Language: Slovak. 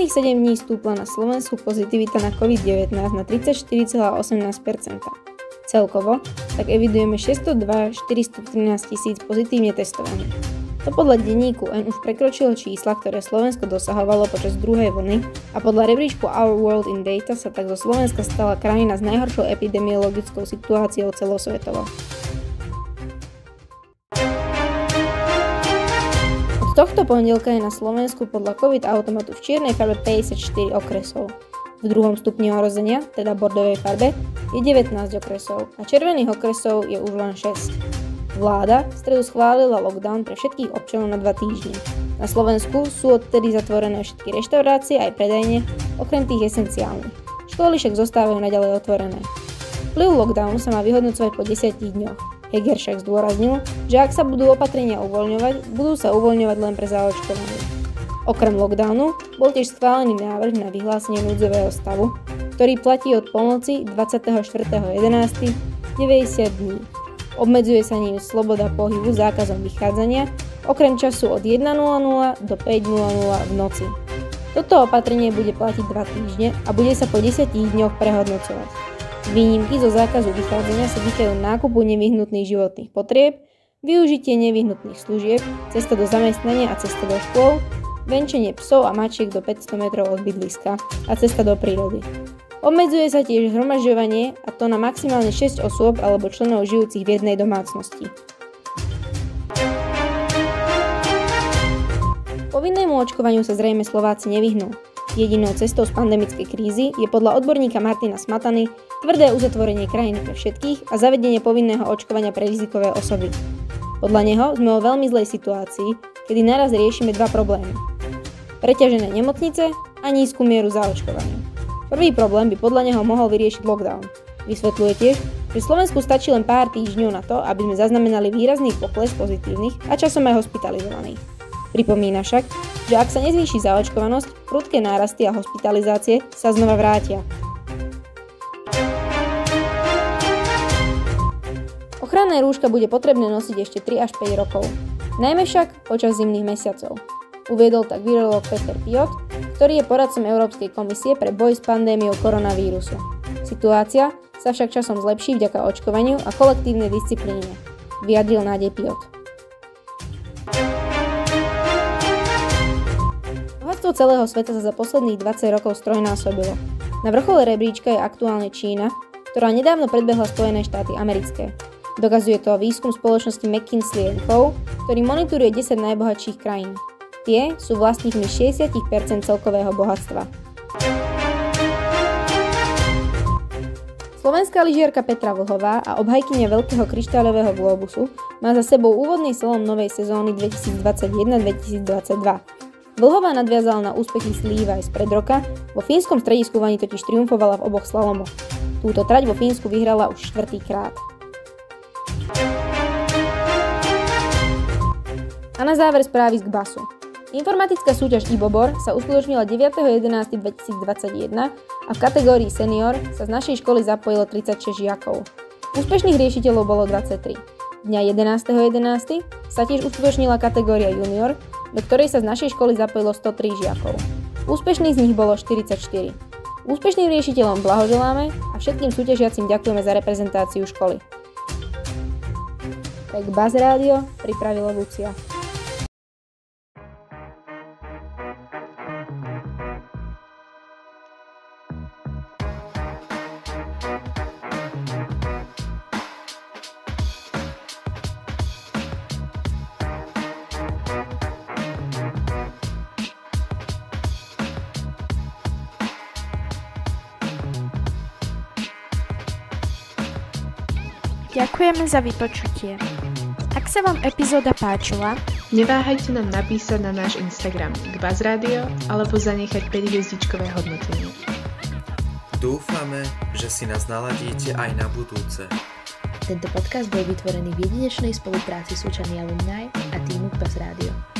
Posledných 7 dní stúpla na Slovensku pozitivita na COVID-19 na 34,18%. Celkovo tak evidujeme 602 413 tisíc pozitívne testovaných. To podľa denníku N už prekročilo čísla, ktoré Slovensko dosahovalo počas druhej vlny a podľa rebríčku Our World in Data sa tak zo Slovenska stala krajina s najhoršou epidemiologickou situáciou celosvetovo. Tohto pondelka je na Slovensku podľa COVID automatu v čiernej farbe 54 okresov. V druhom stupni ohrozenia, teda bordovej farbe, je 19 okresov a červených okresov je už len 6. Vláda v stredu schválila lockdown pre všetkých občanov na 2 týždne. Na Slovensku sú odtedy zatvorené všetky reštaurácie aj predajne, okrem tých esenciálnych. Školy však zostávajú naďalej otvorené. Vplyv lockdownu sa má vyhodnocovať po 10 dňoch. Heger však zdôraznil, že ak sa budú opatrenia uvoľňovať, budú sa uvoľňovať len pre zaočkovanie. Okrem lockdownu bol tiež schválený návrh na vyhlásenie núdzového stavu, ktorý platí od pomoci 24.11. 90 dní. Obmedzuje sa ním sloboda pohybu zákazom vychádzania, okrem času od 1.00 do 5.00 v noci. Toto opatrenie bude platiť 2 týždne a bude sa po 10 dňoch prehodnocovať. Výnimky zo zákazu vychádzania sa týkajú nákupu nevyhnutných životných potrieb, využitie nevyhnutných služieb, cesta do zamestnania a cesta do škôl, venčenie psov a mačiek do 500 metrov od bydliska a cesta do prírody. Obmedzuje sa tiež zhromažďovanie a to na maximálne 6 osôb alebo členov žijúcich v jednej domácnosti. Povinnému očkovaniu sa zrejme Slováci nevyhnú. Jedinou cestou z pandemickej krízy je podľa odborníka Martina Smatany tvrdé uzatvorenie krajiny pre všetkých a zavedenie povinného očkovania pre rizikové osoby. Podľa neho sme vo veľmi zlej situácii, kedy naraz riešime dva problémy. Preťažené nemocnice a nízku mieru zaočkovania. Prvý problém by podľa neho mohol vyriešiť lockdown. Vysvetľuje tiež, že Slovensku stačí len pár týždňov na to, aby sme zaznamenali výrazný pokles pozitívnych a časom aj hospitalizovaných. Pripomína však, že ak sa nezvýši zaočkovanosť, prudké nárasty a hospitalizácie sa znova vrátia. Ochranné rúška bude potrebné nosiť ešte 3 až 5 rokov, najmä však počas zimných mesiacov. Uviedol tak virológ Peter Piot, ktorý je poradcom Európskej komisie pre boj s pandémiou koronavírusu. Situácia sa však časom zlepší vďaka očkovaniu a kolektívnej disciplíne, vyjadril nádej Piot. Bohatstvo celého sveta sa za posledných 20 rokov strojnásobilo. Na vrchole rebríčka je aktuálne Čína, ktorá nedávno predbehla Spojené štáty americké. Dokazuje to výskum spoločnosti McKinsey Co., ktorý monitoruje 10 najbohatších krajín. Tie sú vlastníkmi 60% celkového bohatstva. Slovenská lyžiarka Petra Vlhová a obhajkynia veľkého kryštáľového globusu má za sebou úvodný slom novej sezóny 2021-2022. Vlhová nadviazala na úspechy Slíva aj spred roka, vo fínskom strediskúvaní totiž triumfovala v oboch slalomoch. Túto trať vo Fínsku vyhrala už štvrtýkrát. A na záver správy z Gbasu. Informatická súťaž Ibobor sa uskutočnila 9.11.2021 a v kategórii senior sa z našej školy zapojilo 36 žiakov. Úspešných riešiteľov bolo 23. Dňa 11.11. sa tiež uskutočnila kategória junior, do ktorej sa z našej školy zapojilo 103 žiakov. Úspešných z nich bolo 44. Úspešným riešiteľom blahoželáme a všetkým súťažiacim ďakujeme za reprezentáciu školy. Tak Baz Radio pripravilo Lucia. Ďakujeme za vypočutie. Ak sa vám epizóda páčila, neváhajte nám napísať na náš Instagram k Radio alebo zanechať 5 hviezdičkové hodnotenie. Dúfame, že si nás naladíte aj na budúce. Tento podcast bol vytvorený v jedinečnej spolupráci Súčany Alumni a týmu Pes Rádio.